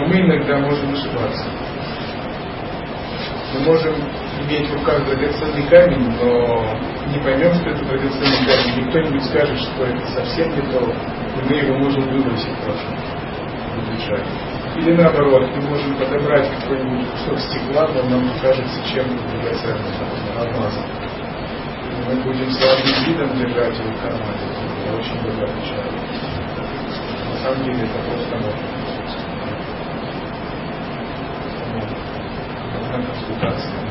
Но мы иногда можем ошибаться. Мы можем иметь в руках драгоценный камень, но не поймем, что это драгоценный камень. И кто-нибудь скажет, что это совсем не то, и мы его можем выбросить просто, убежать. Или наоборот, мы можем подобрать какой-нибудь кусок стекла, но нам кажется чем-то драгоценным, алмазом. И мы будем слабым видом держать его в кармане. Это очень богатый человек. На самом деле это просто можно. Нужна консультация.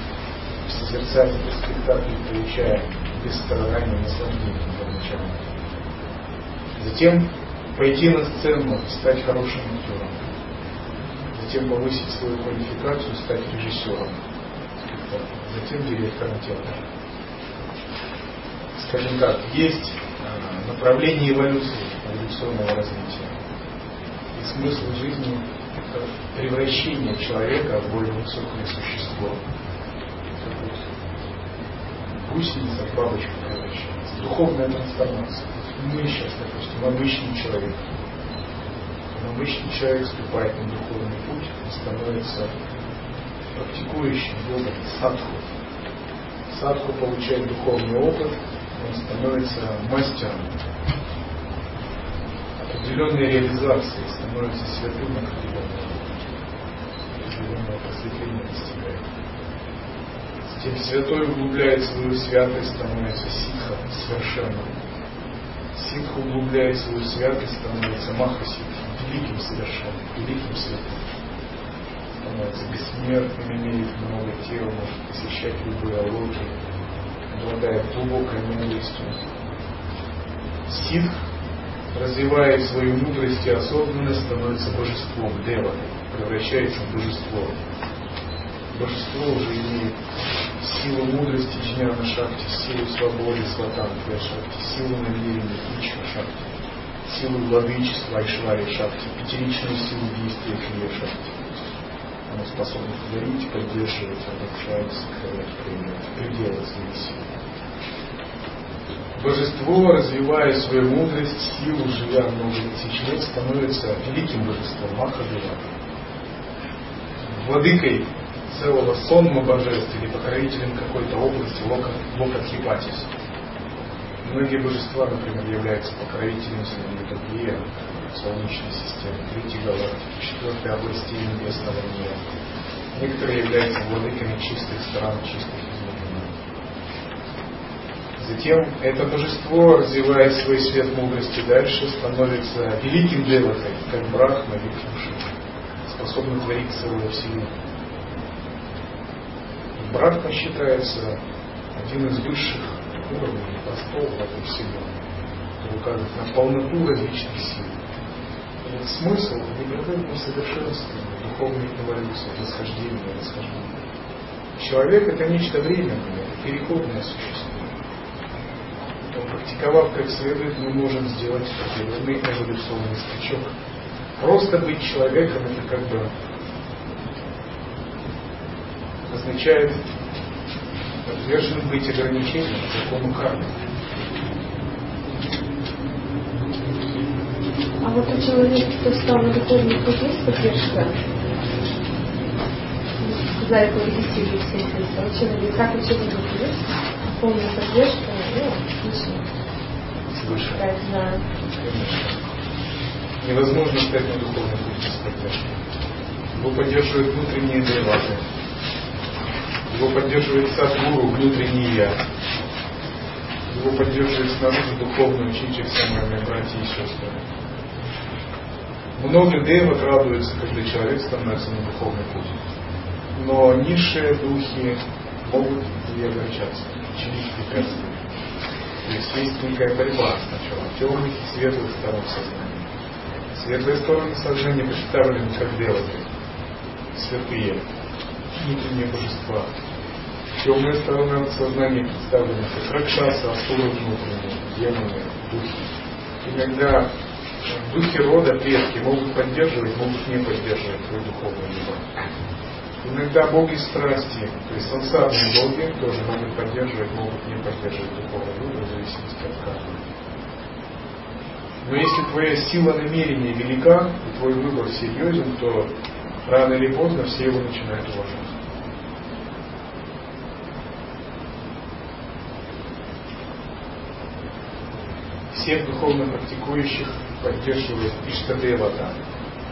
созерцать этот спектакль, получая без страдания наслаждение первоначально. Затем пойти на сцену, стать хорошим актером. Затем повысить свою квалификацию, стать режиссером. Затем директором театра скажем так, есть э, направление эволюции, эволюционного развития. И смысл жизни – это превращение человека в более высокое существо. Гусеница бабочку превращается. Духовная трансформация. Мы сейчас, допустим, обычный человек. Обычный человек вступает на духовный путь, он становится практикующим йогой садху. Садху получает духовный опыт, он становится мастером определенной реализации, становится святым определенного, определенного просветления достигает. Затем святой углубляет свою святость, становится ситхом совершенным. Ситх углубляет свою святость, становится махаситхом, великим совершенным, великим святым. Становится бессмертным, имеет много тел, может посещать любые алоки, обладает глубокой мудростью. Ситх, развивая свою мудрость и осознанность, становится божеством, дева, превращается в божество. Божество уже имеет силу мудрости Джняна Шакти, силу свободы Сватантрия Шакти, силу намерения Ичха Шакти, силу владычества Айшвари Шакти, пятеричную силу действия Крия Шакти. Она способна творить, поддерживать, обобщать, сохранять, проявлять пределы своей силы. Божество, развивая свою мудрость, силу, живя много тысяч лет, становится великим божеством Махадева, владыкой целого сонма божеств или покровителем какой-то области Локат Хипатис. Многие божества, например, являются покровителем Земли, Солнечной системы, третьей галактики, четвертой области небесного мира. Некоторые являются владыками чистых стран, чистых Затем это божество, развивая свой свет мудрости дальше, становится великим деватой, как Брахма или Кшуши, способный творить целую вселенную. Брахма считается один из высших уровней постов в этой вселенной, указывает на полноту различных сил. И смысл непрерывного совершенствования, духовной эволюции, восхождения, восхождения. Человек это нечто временное, переходное существо то практиковав как следует, мы можем сделать определенный эволюционный скачок. Просто быть человеком это как бы означает подвержен быть ограничениям закону кармы. А вот у человека, кто стал на духовный путь, есть поддержка? Сказали, что регистрировали все эти человек, как учитель есть? Полная поддержка, ну, Свыше. Да, знаю. Невозможно стать на духовном пути с поддержкой. Его поддерживает внутренние деваты. Его поддерживает садгуру, внутренний я. Его поддерживает снаружи духовный учитель, самые мои братья и сестры. Много девов радуются, когда человек становится на духовный путь. Но низшие духи могут и огорчаться, чинить препятствия. То есть есть некая борьба сначала темных и светлых сторон сознания. Светлые стороны сознания представлены как деваты, святые, внутренние божества. Темная сторона сознания представлена как ракшаса, асуры внутренние, демоны, духи. Иногда духи рода, предки могут поддерживать, могут не поддерживать твою духовную любовь. Иногда боги страсти, то есть сансарные боги, тоже могут поддерживать, могут не поддерживать духовный выбор в зависимости от каждого. Но если твоя сила намерения велика, и твой выбор серьезен, то рано или поздно все его начинают уважать. Всех духовно практикующих поддерживает Иштадевата,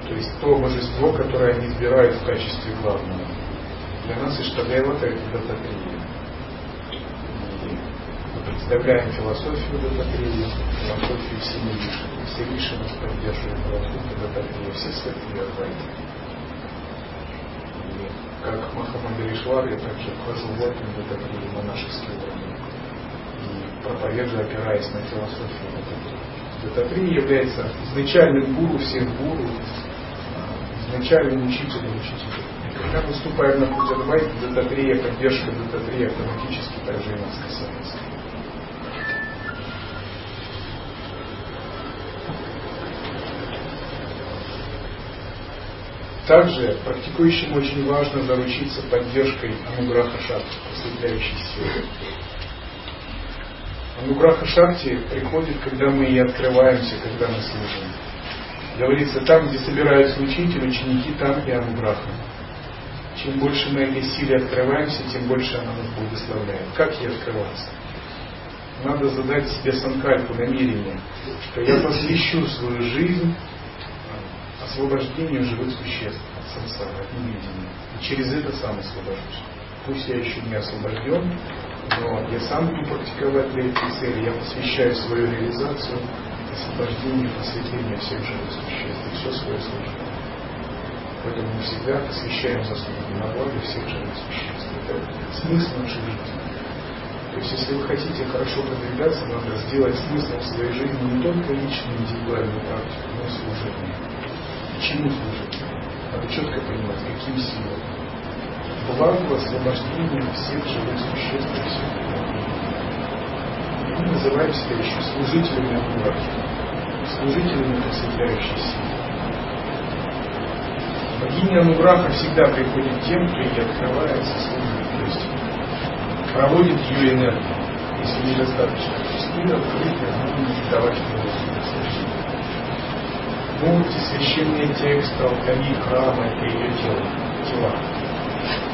то есть то божество, которое они избирают в качестве главного. Для нас Иштадевата это Дататрия. Мы представляем философию Дататрии, философию всеми Виши. Все Виши нас поддерживают философию Дататрии, все святые Адвайты. Как Махамадаришвар, я также вхожу в орден Дататрии, монашеский орден, проповедую, опираясь на философию. Дататри является изначальным гуру всех гуру, изначальным учителем учителя. Когда мы вступаем на путь Адвайта, Дататрия, поддержка Дататрии автоматически также и нас касается. Также практикующим очень важно заручиться поддержкой Ануграха Шакти, просветляющей силы. Ануграха Шакти приходит, когда мы и открываемся, когда мы служим. Говорится, там, где собираются учитель, ученики, там и Ануграха. Чем больше мы этой силе открываемся, тем больше она нас благословляет. Как ей открываться? Надо задать себе санкальпу, намерение, что я посвящу свою жизнь освобождению живых существ от сансары, от невидения. И через это сам освобожусь. Пусть я еще не освобожден, но я сам буду практиковать для этой цели, я посвящаю свою реализацию освобождению, просветлению всех живых существ и все свое служение. Поэтому мы всегда посвящаем заслуги на благо всех живых существ. Это смысл нашей жизни. То есть, если вы хотите хорошо продвигаться, надо сделать смысл своей жизни не только личную, индивидуальную практику, но и служение. Чему служить? Надо четко понимать, каким силам благу освобождения всех живых существ и всех Мы называем себя еще служителями Анурахи, служителями просветляющей силы. Богиня Ануграха всегда приходит тем, кто ей открывается, служит, то проводит ее энергию. Если недостаточно пустые, открытие, нужно давать воздух Мурти, священные тексты, алтари, храмы – это ее тело, тела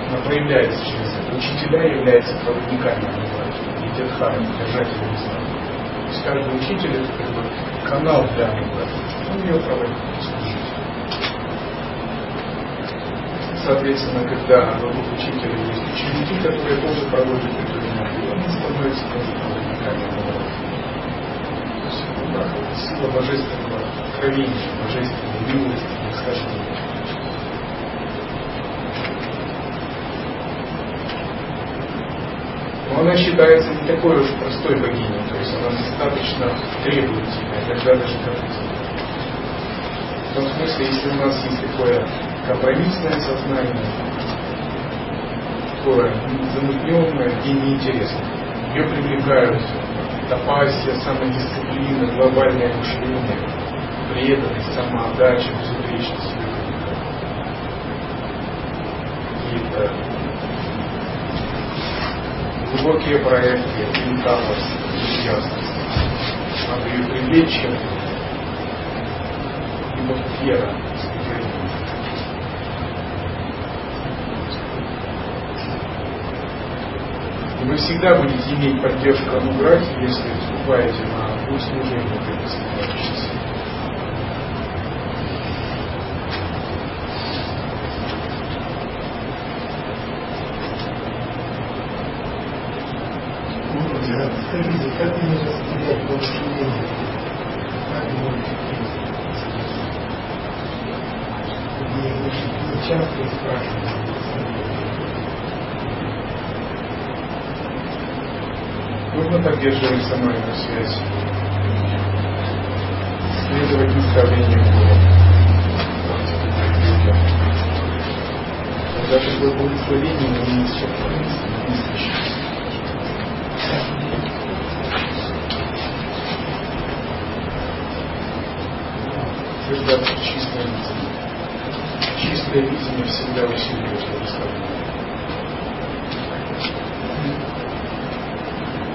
она проявляется через это. Учителя являются проводниками Ануграхи, Видятхарами, держателями знаний. То есть каждый учитель это как бы канал для Ануграхи. Он ее проводит, служит. Соответственно, когда вокруг учителя есть ученики, которые тоже проводят эту энергию, они становятся тоже проводниками Ануграхи. То есть Ануграха это сила божественного откровения, божественной милости, восхождения. Но она считается не такой уж простой богиней, то есть она достаточно требовательная, иногда даже капризная. В том смысле, если у нас есть такое компромиссное сознание, такое замутненное и неинтересное, ее привлекают топасия, самодисциплина, глобальное мышление, преданность, самоотдача, безупречность Какие-то глубокие проекты, ментальность, ясность. Надо ее привлечь и вот вера, И вы всегда будете иметь поддержку Ануграхи, если вступаете на путь служения этой Нужно поддерживать самую связь, следовать наставлению Бога. Даже благословение не не исчерпывается. Утверждаться чистое видение. Чистое видение всегда усиливает благословение.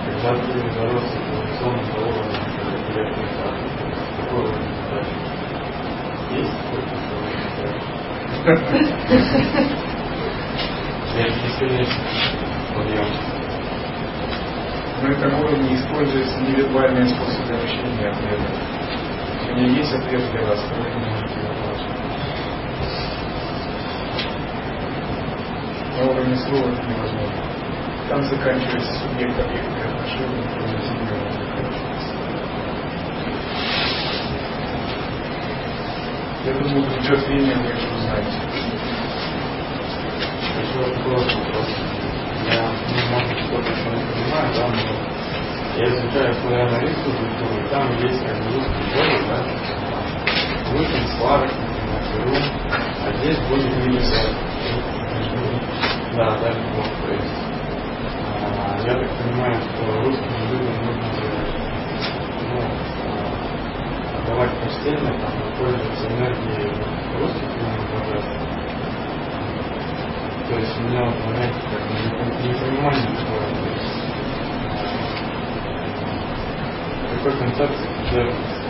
Когда ты бороться с эволюционным уровнем, тебя прихватывает, какой уровень задачи? Есть какой-то Я бесконечный подъем. На этом уровне используются невербальные способы общения ответа. Меня есть ответ для вас, но вы можете его получить. На уровне слова это невозможно. Там заканчивается субъект объектные отношения, кроме земли Я думаю, придет время, вы это узнаете. Я, ну, может, что-то не да, но я изучаю славяно-русскую культуру, там есть как бы русский город, да, Лукин, Славик, например, а здесь будет милиса, да, даже Бог, то есть, я так понимаю, что русским людям нужно ну, а, отдавать почтение, там, пользоваться энергией русских людям божеств. То есть у меня вот, знаете, как непонимание такое, какой концепции придерживаться?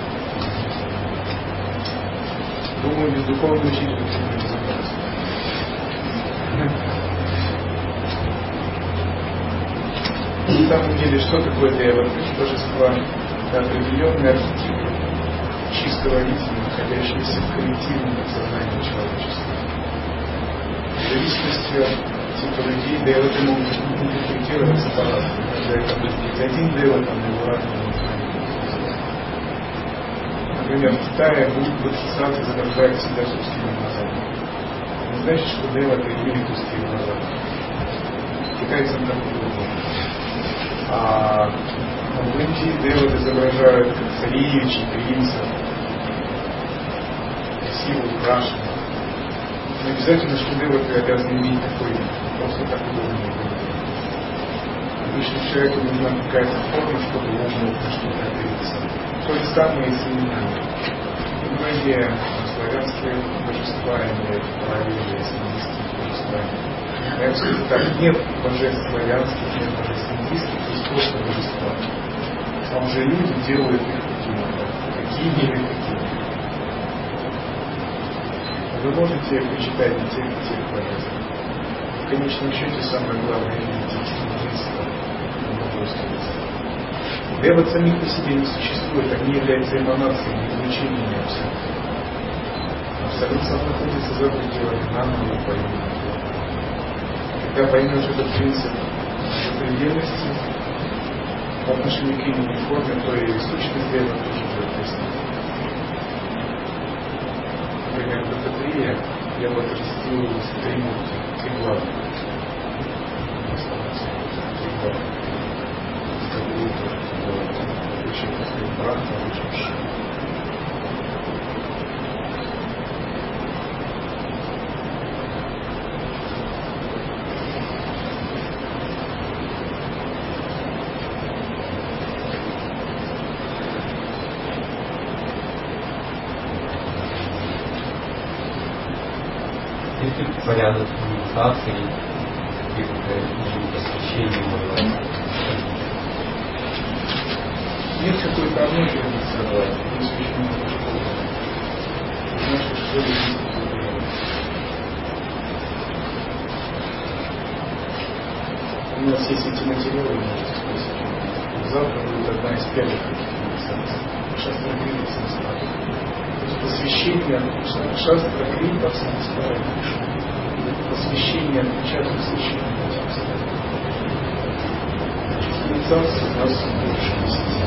Думаю, без духовного учителя не разобраться. На самом деле, что такое дева? Божества? Это определенный архетип чистого видения, находящийся в коллективном сознании человечества. В зависимости от типа людей, деваты могут интерпретироваться по-разному. Когда это может быть один дева, там его разные например, в Китае будут бодхисаттвы изображают себя с узкими глазами. Не значит, что Дева это имеет узкие глаза. Китайцам так удобно. А Индии Девы изображают как царевичей, принцев, красиво украшенных. Не обязательно, что Дева ты обязан иметь такой. Просто так удобнее Обычно человеку нужна какая-то форма, чтобы он мог что-то опереться то же самое и с именами. Многие славянские божества имеют параллели с индийскими божествами. Я бы сказал так, нет божеств славянских, нет божеств индийских, есть просто божества. А уже люди делают их какими-то, какими или какими. Вы можете почитать на тех и тех божеств. В конечном счете самое главное видеть единство, Девы самих по себе не существует, они являются эманациями, излучениями Абсолюта. Абсолют сам находится за пределами нанового поймения. Когда поймешь этот принцип запредельности по отношению к имени форме, то и сущность Девы тоже будет ясна. Например, Дататрия я бы три мурти, три главы. Три. Обратно учишь. Есть порядок медитации, каких-то нет есть. В нашей школе есть У нас есть эти материалы. Завтра будет одна из первых. Шастра Грита Самскара. То есть посвящение Шастра Грита Самскара Посвящение отпечатку священного Самскара. Медитация у нас больше месяца.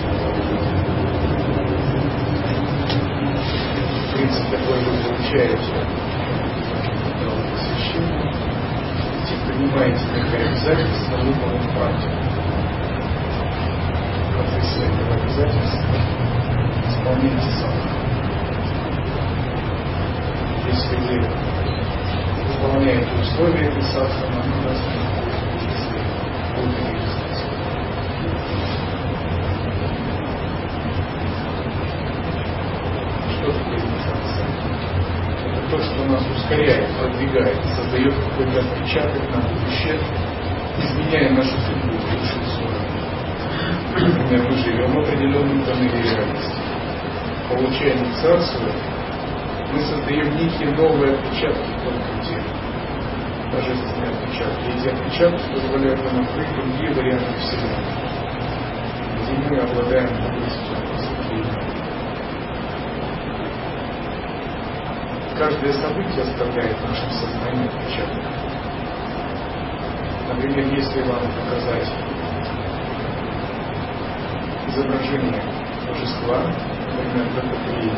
Принцип, который вы получаете принимаете как обязательство выполнить практику. В процессе этого обязательства исполняйте сам. Если вы выполняете условия этой оно даст если будет Что такое инициация? Что нас ускоряет, продвигает, создает какой-то отпечаток на будущее, изменяя нашу судьбу в лучшую сторону. Например, мы живем в определенном тоннеле реальности. Получая инициацию, мы создаем некие новые отпечатки в тонком теле. Божественные отпечатки. Эти отпечатки позволяют нам открыть другие варианты Вселенной, где мы обладаем мудростью, просветлением. Каждое событие оставляет в нашем сознании отпечаток. Например, если вам показать изображение божества, например, Дататреи,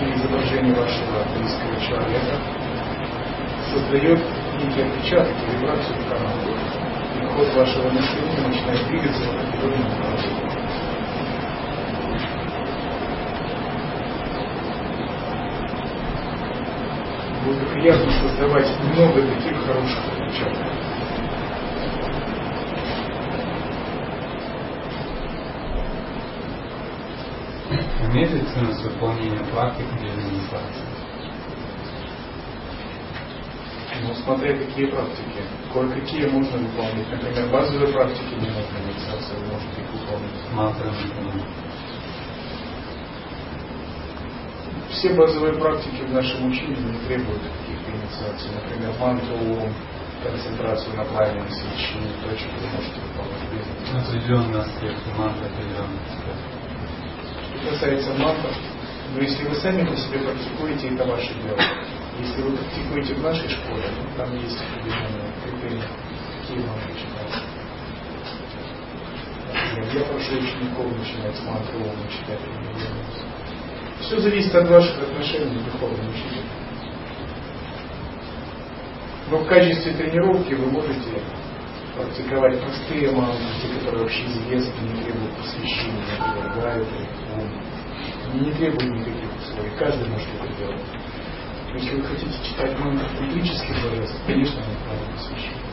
или изображение вашего близкого человека, создает некий отпечаток и вибрацию в канал. И ход вашего мышления начинает двигаться в определенном направлении. Благоприятно создавать много таких хороших отпечатков. Имеет ли ценность выполнения практик медитации? Ну, смотря какие практики. Кое-какие можно выполнить. Например, базовые практики не нужно медитация, вы можете их выполнить. Мантры, например. Все базовые практики в нашем учении не требуют каких-то инициаций. Например, мантру концентрацию на пламени свечи, то, что вы можете выполнять без. Определенный аспект, мантры определенный аспект. Что касается мантр, но если вы сами по себе практикуете, это ваше дело. Если вы практикуете в нашей школе, там есть определенные критерии, какие мантры читать. Например, я прошу учеников начинать с мантры читать. Все зависит от ваших отношений к духовному учителю. Но в качестве тренировки вы можете практиковать простые мантры, которые вообще известны, не требуют посвящения, например, гайдры, ум. Они не требуют никаких условий, каждый может это делать. Если вы хотите читать мантры тантрических божеств, конечно, необходимо посвящение.